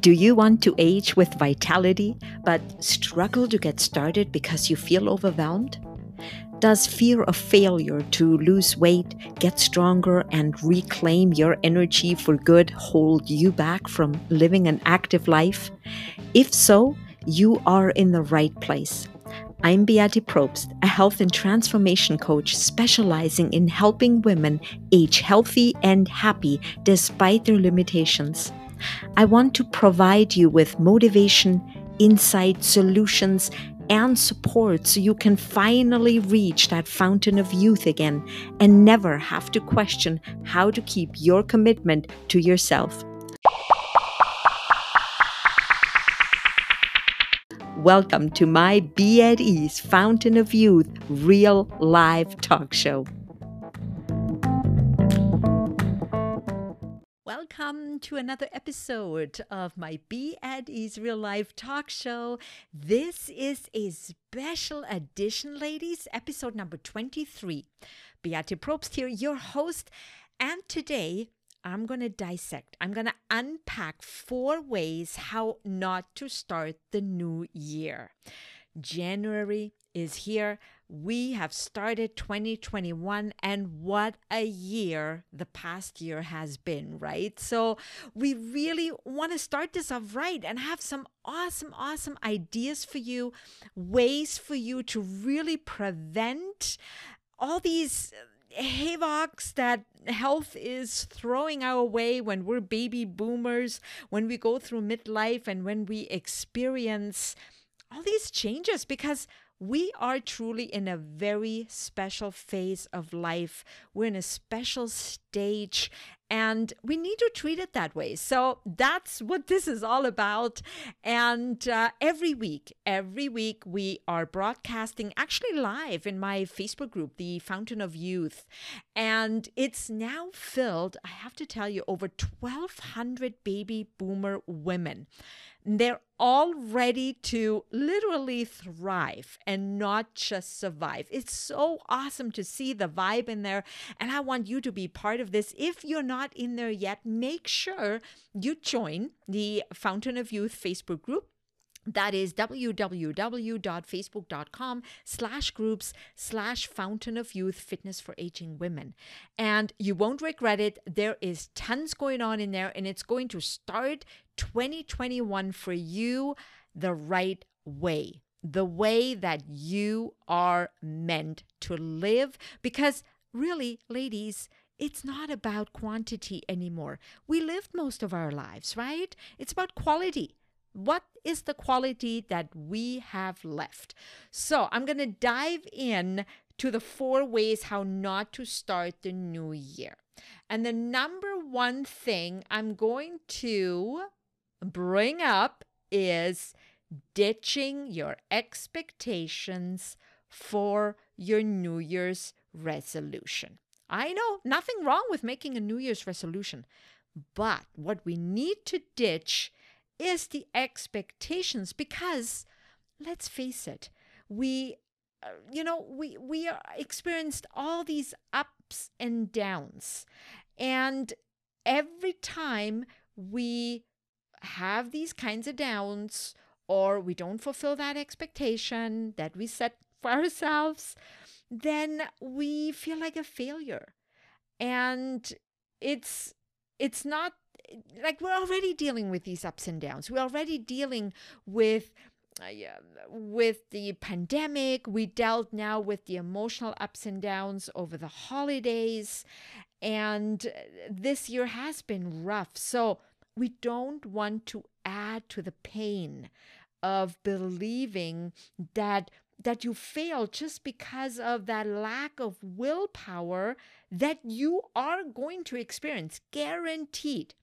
Do you want to age with vitality, but struggle to get started because you feel overwhelmed? Does fear of failure to lose weight, get stronger, and reclaim your energy for good hold you back from living an active life? If so, you are in the right place. I'm Beate Probst, a health and transformation coach specializing in helping women age healthy and happy despite their limitations. I want to provide you with motivation, insight, solutions, and support so you can finally reach that fountain of youth again and never have to question how to keep your commitment to yourself. Welcome to my Be at Ease Fountain of Youth real live talk show. Welcome to another episode of my Be at Ease Real Life talk show. This is a special edition, ladies, episode number 23. Beate Probst here, your host. And today I'm going to dissect, I'm going to unpack four ways how not to start the new year. January is here. We have started 2021, and what a year the past year has been, right? So, we really want to start this off right and have some awesome, awesome ideas for you, ways for you to really prevent all these uh, havocs that health is throwing our way when we're baby boomers, when we go through midlife, and when we experience all these changes because we are truly in a very special phase of life. We're in a special stage and we need to treat it that way. So that's what this is all about. And uh, every week, every week, we are broadcasting actually live in my Facebook group, the Fountain of Youth. And it's now filled, I have to tell you, over 1,200 baby boomer women. They're all ready to literally thrive and not just survive. It's so awesome to see the vibe in there. And I want you to be part of this. If you're not in there yet, make sure you join the Fountain of Youth Facebook group that is www.facebook.com slash groups slash fountain of youth fitness for aging women and you won't regret it there is tons going on in there and it's going to start 2021 for you the right way the way that you are meant to live because really ladies it's not about quantity anymore. We lived most of our lives, right? It's about quality. What is the quality that we have left? So I'm going to dive in to the four ways how not to start the new year. And the number one thing I'm going to bring up is ditching your expectations for your New Year's resolution. I know nothing wrong with making a New Year's resolution, but what we need to ditch is the expectations because let's face it we uh, you know we we are experienced all these ups and downs. And every time we have these kinds of downs or we don't fulfill that expectation that we set for ourselves then we feel like a failure. And it's it's not like we're already dealing with these ups and downs. We're already dealing with uh, with the pandemic. We dealt now with the emotional ups and downs over the holidays, and this year has been rough. So we don't want to add to the pain of believing that that you fail just because of that lack of willpower that you are going to experience guaranteed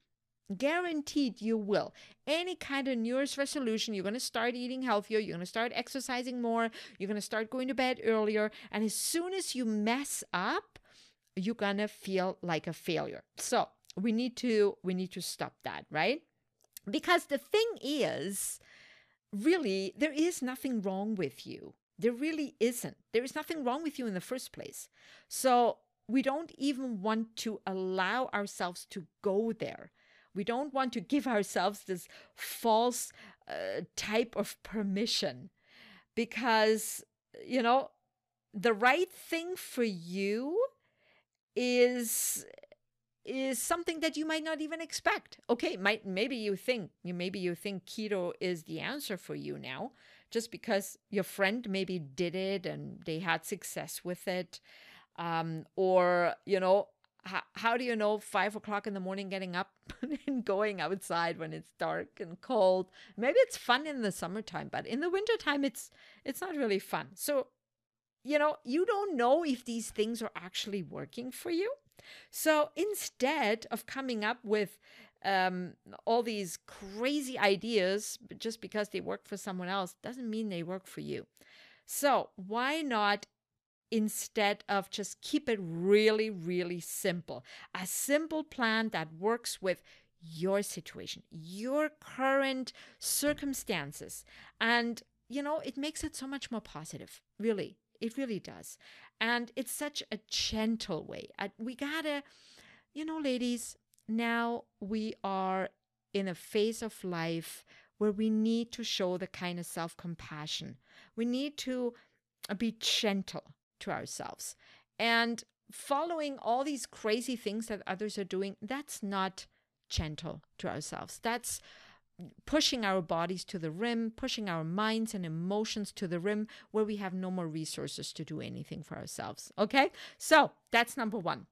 Guaranteed you will. Any kind of New Year's resolution, you're going to start eating healthier, you're going to start exercising more, you're going to start going to bed earlier. And as soon as you mess up, you're going to feel like a failure. So we need to we need to stop that, right? Because the thing is, really, there is nothing wrong with you. There really isn't. There is nothing wrong with you in the first place. So we don't even want to allow ourselves to go there We don't want to give ourselves this false uh, type of permission because, you know, the right thing for you is is something that you might not even expect. Okay, might maybe you think you maybe you think keto is the answer for you now, just because your friend maybe did it and they had success with it, um, or you know. How, how do you know five o'clock in the morning getting up and going outside when it's dark and cold? Maybe it's fun in the summertime, but in the wintertime it's it's not really fun. So you know, you don't know if these things are actually working for you. So instead of coming up with um, all these crazy ideas just because they work for someone else, doesn't mean they work for you. So why not instead of just keep it really, really simple? A simple plan that works with your situation, your current circumstances. And, you know, it makes it so much more positive, really. It really does. And it's such a gentle way. We gotta, you know, ladies, now we are in a phase of life where we need to show the kind of self compassion. We need to be gentle to ourselves. And following all these crazy things that others are doing, that's not gentle to ourselves. That's pushing our bodies to the rim, pushing our minds and emotions to the rim where we have no more resources to do anything for ourselves. Okay? So that's number one.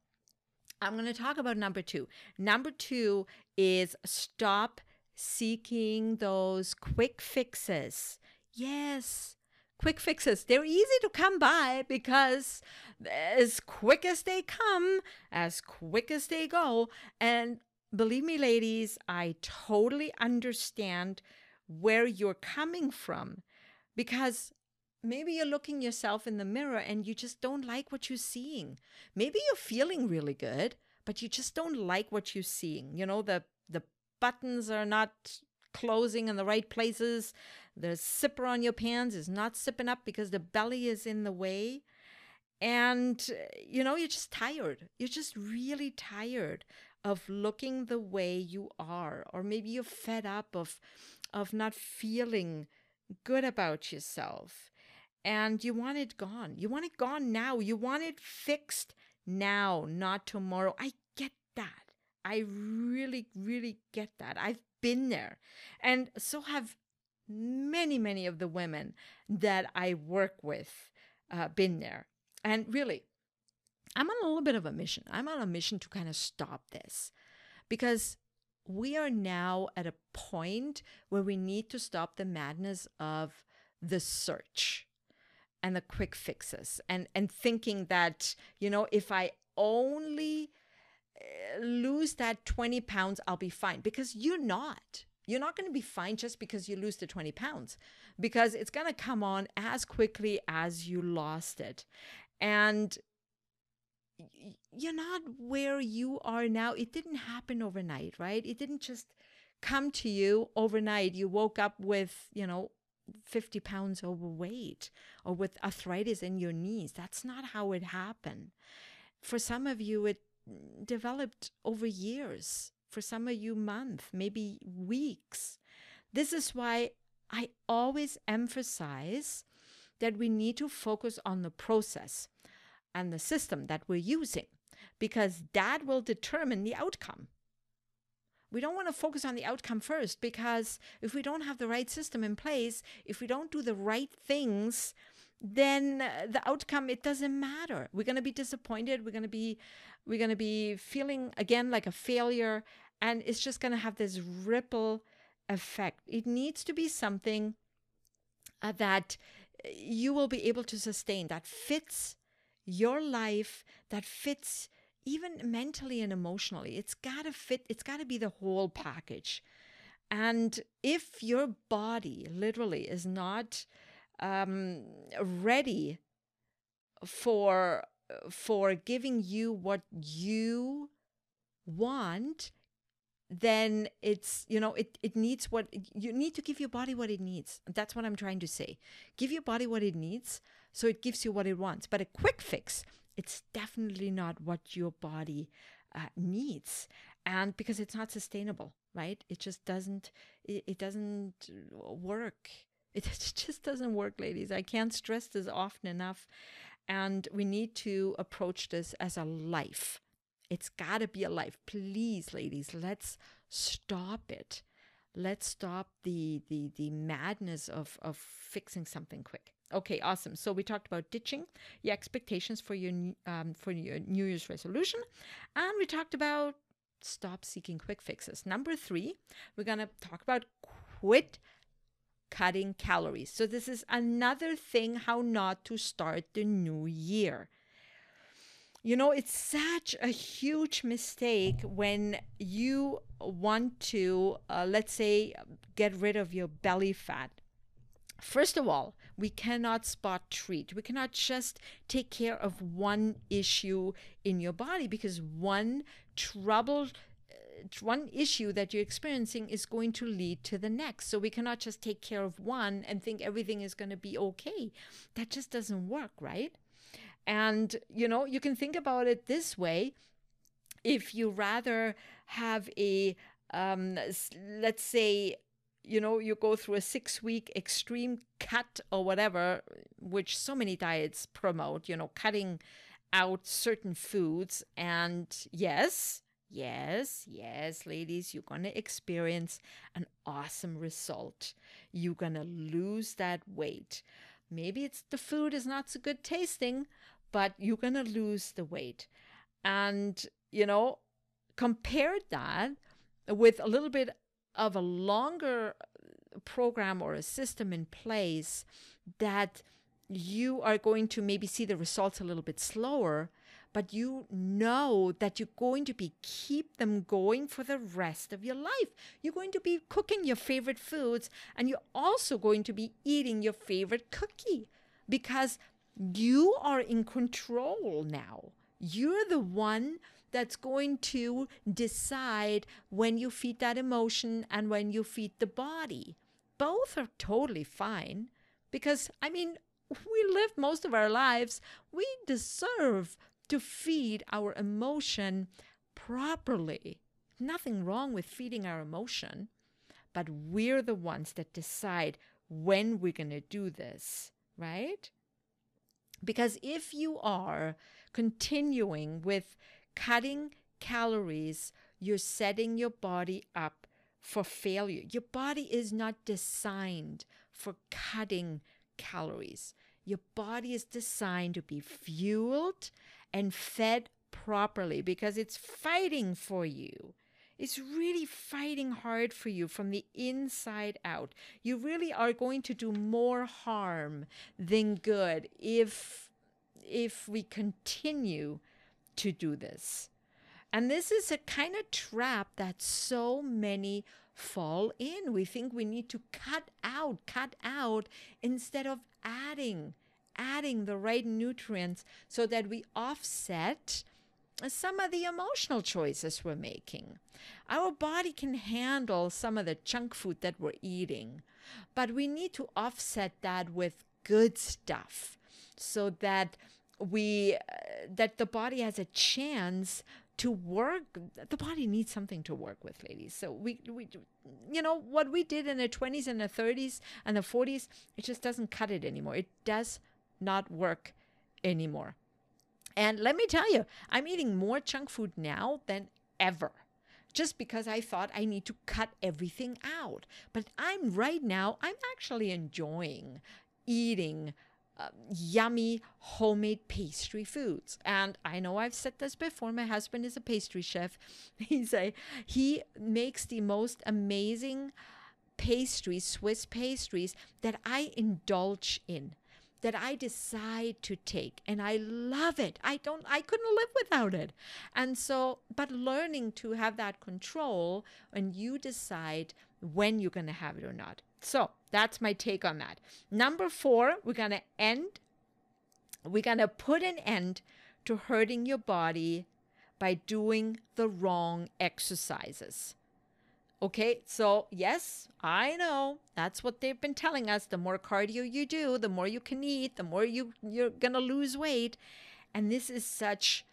I'm going to talk about number two. Number two is stop seeking those quick fixes. Yes, quick fixes. They're easy to come by because as quick as they come, as quick as they go. And believe me, ladies, I totally understand where you're coming from because maybe you're looking yourself in the mirror and you just don't like what you're seeing. Maybe you're feeling really good, but you just don't like what you're seeing. You know, the the buttons are not closing in the right places. The zipper on your pants is not sipping up because the belly is in the way. And, uh, you know, you're just tired. You're just really tired of looking the way you are or maybe you're fed up of of not feeling good about yourself. And you want it gone. You want it gone now. You want it fixed now not tomorrow. I get that. I really really get that. I've been there. And so have many many of the women that i work with uh, been there and really I'm on a little bit of a mission. I'm on a mission to kind of stop this because we are now at a point where we need to stop the madness of the search and the quick fixes and and thinking that you know if i only eh, lose that 20 pounds i'll be fine because you're not you're not going to be fine just because you lose the 20 pounds because it's going to come on as quickly as you lost it and you're not where you are now. It didn't happen overnight, right? It didn't just come to you overnight. You woke up with, you know, 50 pounds overweight or with arthritis in your knees. That's not how it happened. For some of you, it mm, developed over years. For some of you, months, maybe weeks. This is why I always emphasize that we need to focus on the process and the system that we're using because that will determine the outcome. We don't want to focus on the outcome first because if we don't have the right system in place, if we don't do the right things, then uh, the outcome it doesn't matter. We're going to be disappointed, we're going to be we're going to be feeling again like a failure and it's just going to have this ripple effect. It needs to be something uh, that you will be able to sustain that fits your life that fits even mentally and emotionally. It's got to fit, it's got to be the whole package. And if your body literally is not um, ready for for giving you what you want then it's you know it it needs what you need to give your body what it needs. That's what i'm trying to say. Give your body what it needs so it gives you what it wants. But a quick fix it's definitely not what your body uh, needs. And because it's not sustainable right? It just doesn't it, it doesn't work. It just doesn't work ladies. I can't stress this often enough. And we need to approach this as a life it's got to be a life. Please ladies let's stop it. Let's stop the the the madness of of fixing something quick. Okay awesome. So we talked about ditching your expectations for your um, for your new year's resolution and we talked about stop seeking quick fixes. Number three we're to talk about quit cutting calories. So this is another thing how not to start the new year you know, it's such a huge mistake when you want to, uh, let's say, get rid of your belly fat. First of all, we cannot spot treat. We cannot just take care of one issue in your body because one trouble uh, one issue that you're experiencing is going to lead to the next. So we cannot just take care of one and think everything is going to be okay. That just doesn't work, right? And, you know, you can think about it this way if you rather have a, um, let's say, you know, you go through a six week extreme cut or whatever, which so many diets promote, you know, cutting out certain foods. And yes, yes, yes, ladies, you're going to experience an awesome result. You're going to lose that weight. Maybe it's the food is not so good tasting, but you're going to lose the weight. And, you know, compare that with a little bit of a longer uh, program or a system in place that you are going to maybe see the results a little bit slower but you know that you're going to be keep them going for the rest of your life you're going to be cooking your favorite foods and you're also going to be eating your favorite cookie because you are in control now. You're the one that's going to decide when you feed that emotion and when you feed the body. Both are totally fine because, I mean, we live most of our lives. We deserve to feed our emotion properly. Nothing wrong with feeding our emotion, but we're the ones that decide when we're going to do this, right? Because if you are continuing with cutting calories, you're setting your body up for failure. Your body is not designed for cutting calories. Your body is designed to be fueled and fed properly because it's fighting for you is really fighting hard for you from the inside out. You really are going to do more harm than good if if we continue to do this. And this is a kind of trap that so many fall in. We think we need to cut out, cut out instead of adding, adding the right nutrients so that we offset some of the emotional choices we're making. Our body can handle some of the junk food that we're eating, but we need to offset that with good stuff so that we uh, that the body has a chance to work. The body needs something to work with ladies. So we we you know what we did in the 20s and the 30s and the 40s it just doesn't cut it anymore. It does not work anymore and let me tell you, I'm eating more junk food now than ever just because I thought I need to cut everything out. But I'm right now, I'm actually enjoying eating uh, yummy homemade pastry foods. And I know I've said this before. My husband is a pastry chef. He's a he makes the most amazing pastries, Swiss pastries that I indulge in that I decide to take and I love it. I don't I couldn't live without it. And so but learning to have that control and you decide when you're going to have it or not. So, that's my take on that. Number 4, we're going to end we're going to put an end to hurting your body by doing the wrong exercises. Okay, so yes, I know that's what they've been telling us. The more cardio you do, the more you can eat, the more you you're gonna lose weight. And this is such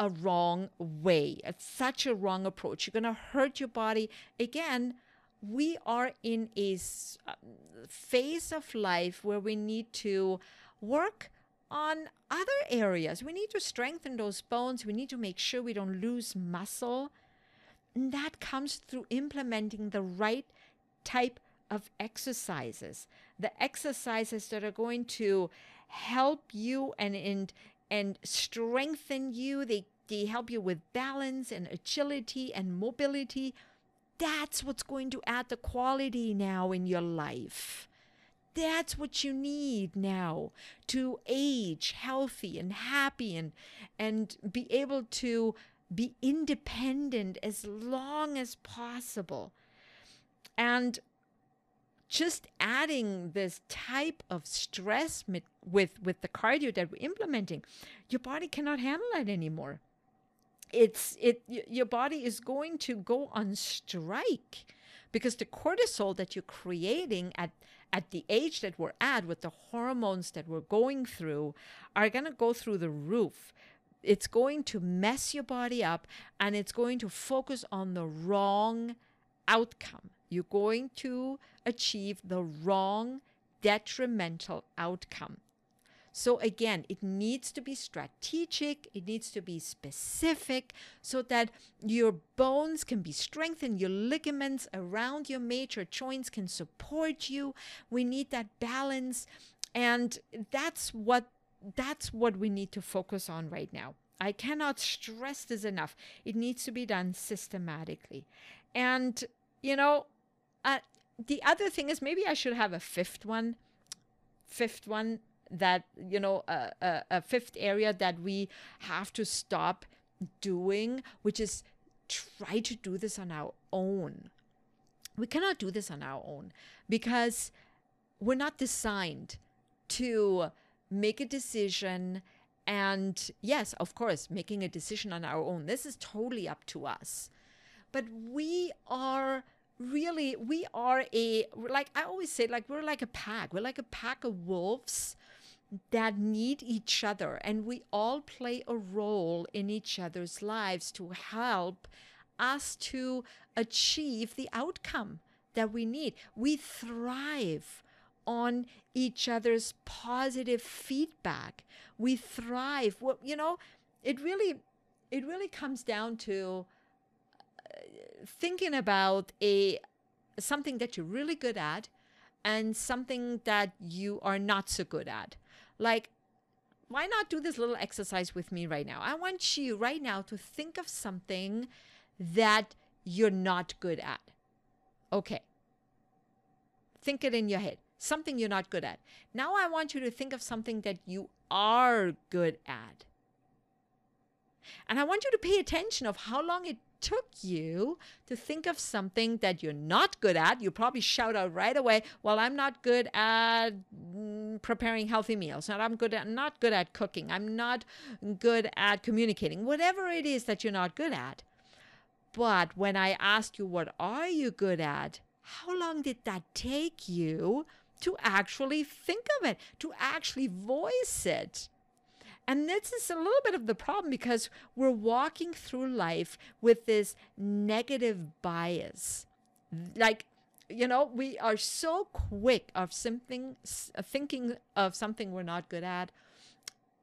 a wrong way. It's such a wrong approach. You're to hurt your body. Again, we are in a phase of life where we need to work on other areas. We need to strengthen those bones. We need to make sure we don't lose muscle. And that comes through implementing the right type of exercises. The exercises that are going to help you and and and strengthen you. They they help you with balance and agility and mobility that's what's going to add the quality now in your life. That's what you need now to age healthy and happy and and be able to be independent as long as possible. And just adding this type of stress with with the cardio that we're implementing, your body cannot handle that anymore it's it your body is going to go on strike because the cortisol that you're creating at at the age that we're at with the hormones that we're going through are going to go through the roof it's going to mess your body up and it's going to focus on the wrong outcome you're going to achieve the wrong detrimental outcome so again, it needs to be strategic, it needs to be specific so that your bones can be strengthened, your ligaments around your major joints can support you. We need that balance and that's what that's what we need to focus on right now. I cannot stress this enough. It needs to be done systematically. And you know, uh, the other thing is maybe I should have a fifth one, fifth one that you know a, a, a fifth area that we have to stop doing which is try to do this on our own we cannot do this on our own because we're not designed to make a decision and yes of course making a decision on our own. This is totally up to us. But we are really we are a like i always say like we're like a pack. We're like a pack of wolves that need each other and we all play a role in each other's lives to help us to achieve the outcome that we need. We thrive on each other's positive feedback. We thrive. Well, you know, it really it really comes down to uh, thinking about a something that you're really good at and something that you are not so good at like, why not do this little exercise with me right now? I want you right now to think of something that you're not good at. Okay. Think it in your head. Something you're not good at. Now I want you to think of something that you are good at. And I want you to pay attention of how long it took you to think of something that you're not good at, you probably shout out right away, "Well, I'm not good at mm, preparing healthy meals. Not I'm good at not good at cooking. I'm not good at communicating. Whatever it is that you're not good at." But when I asked you, "What are you good at?" How long did that take you to actually think of it, to actually voice it? And this is a little bit of the problem because we're walking through life with this negative bias. Like, you know, we are so quick of something, thinking of something we're not good at,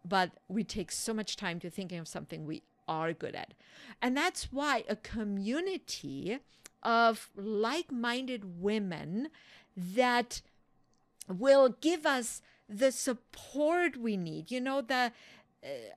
but we take so much time to thinking of something we are good at. And that's why a community of like minded women that will give us the support we need, you know, the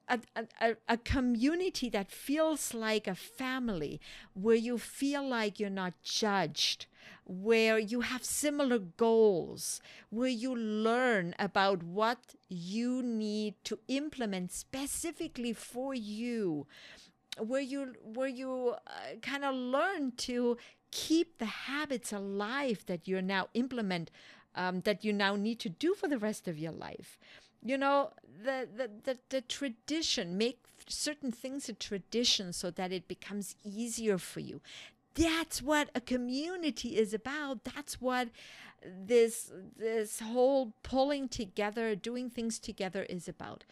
a, a, a community that feels like a family, where you feel like you're not judged, where you have similar goals, where you learn about what you need to implement specifically for you, where you where you uh, kind of learn to keep the habits alive that you're now implement um, that you now need to do for the rest of your life. You know, the, the, the, the tradition, make certain things a tradition so that it becomes easier for you. That's what a community is about. That's what this this whole pulling together, doing things together is about.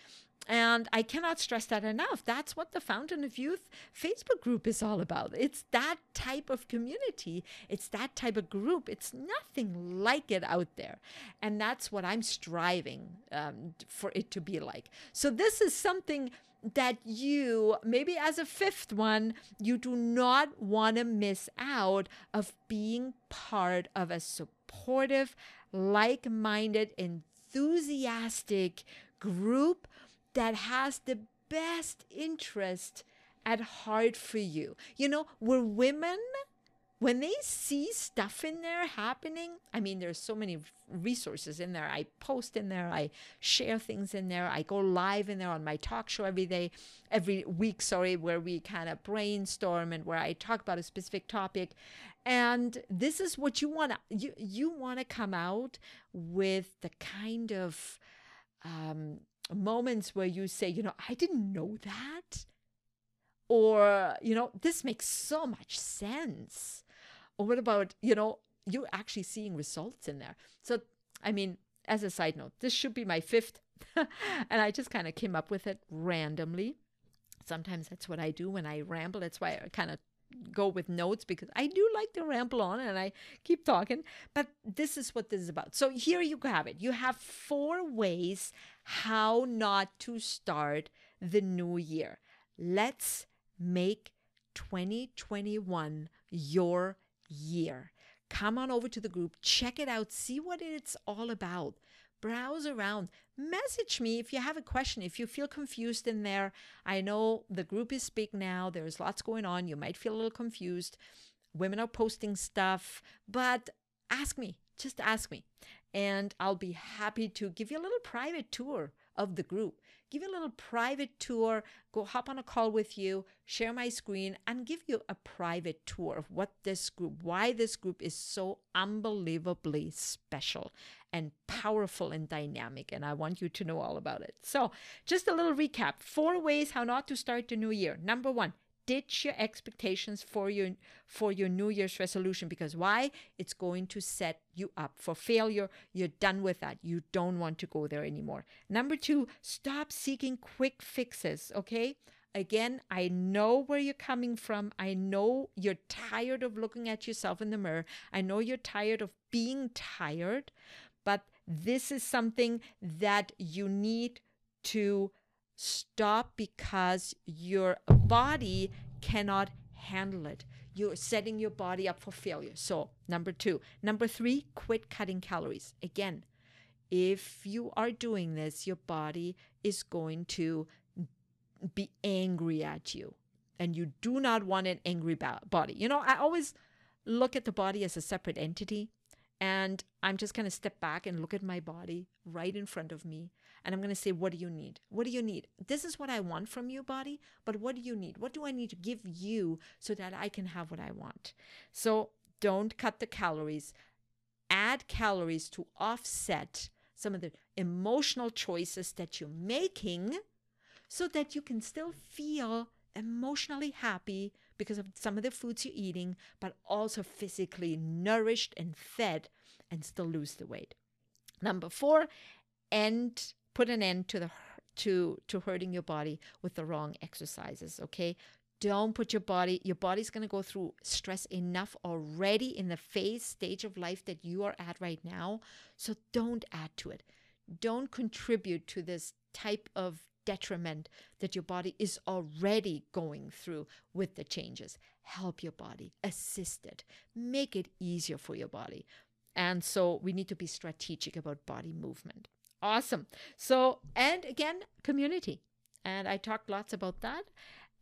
And I cannot stress that enough. That's what the Fountain of Youth Facebook group is all about. It's that type of community, it's that type of group. It's nothing like it out there. And that's what I'm striving um, for it to be like. So, this is something that you maybe as a fifth one you do not want to miss out of being part of a supportive like-minded enthusiastic group that has the best interest at heart for you. You know, we're women when they see stuff in there happening, I mean, there's so many resources in there. I post in there, I share things in there, I go live in there on my talk show every day, every week, sorry, where we kind of brainstorm and where I talk about a specific topic. And this is what you want to you you want to come out with the kind of um, moments where you say, you know, I didn't know that. Or, you know, this makes so much sense. Or what about, you know, you're actually seeing results in there. So, I mean, as a side note, this should be my fifth. and I just kind of came up with it randomly. Sometimes that's what I do when I ramble. That's why I kind of go with notes because I do like to ramble on and I keep talking. But this is what this is about. So here you have it. You have four ways how not to start the new year. Let's make 2021 your year. Come on over to the group, check it out, see what it's all about. Browse around, message me if you have a question, if you feel confused in there. I know the group is big now, there's lots going on. You might feel a little confused. Women are posting stuff, but ask me, just ask me. And I'll be happy to give you a little private tour of the group. Give you a little private tour, go hop on a call with you, share my screen, and give you a private tour of what this group, why this group is so unbelievably special and powerful and dynamic. And I want you to know all about it. So, just a little recap four ways how not to start the new year. Number one, ditch your expectations for your for your new year's resolution because why? It's going to set you up for failure. You're done with that. You don't want to go there anymore. Number 2 stop seeking quick fixes okay? Again i know where you're coming from. I know you're tired of looking at yourself in the mirror. I know you're tired of being tired but this is something that you need to stop because your body cannot handle it. You're setting your body up for failure. So, number two. Number three, quit cutting calories. Again, if you are doing this, your body is going to be angry at you. And you do not want an angry body. You know, I always look at the body as a separate entity. And I'm just going to step back and look at my body right in front of me and I'm going to say, What do you need? What do you need? This is what I want from you, body, but what do you need? What do I need to give you so that I can have what I want? So don't cut the calories. Add calories to offset some of the emotional choices that you're making so that you can still feel emotionally happy because of some of the foods you're eating, but also physically nourished and fed and still lose the weight. Number four, end put an end to the to to hurting your body with the wrong exercises okay don't put your body your body's going to go through stress enough already in the phase stage of life that you are at right now so don't add to it don't contribute to this type of detriment that your body is already going through with the changes help your body assist it make it easier for your body and so we need to be strategic about body movement Awesome. So, and again, community. And I talked lots about that.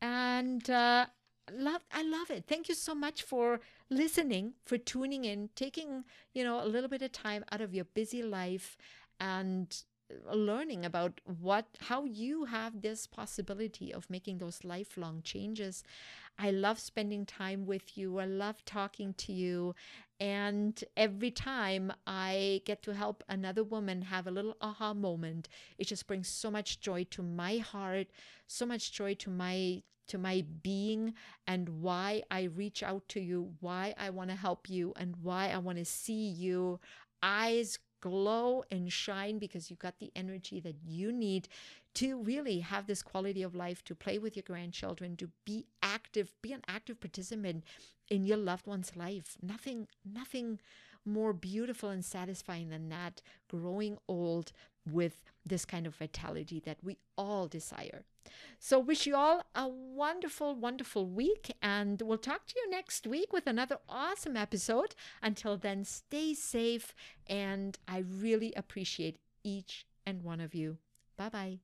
And uh, love, I love it. Thank you so much for listening, for tuning in, taking, you know, a little bit of time out of your busy life and learning about what how you have this possibility of making those lifelong changes. I love spending time with you. I love talking to you. And every time i get to help another woman have a little aha moment it just brings so much joy to my heart so much joy to my to my being and why i reach out to you why i want to help you and why i want to see you. Eyes glow and shine because you've got the energy that you need to really have this quality of life, to play with your grandchildren, to be active, be an active participant in your loved one's life. Nothing, nothing more beautiful and satisfying than that, growing old with this kind of vitality that we all desire. So, wish you all a wonderful, wonderful week, and we'll talk to you next week with another awesome episode. Until then, stay safe, and I really appreciate each and one of you. Bye bye.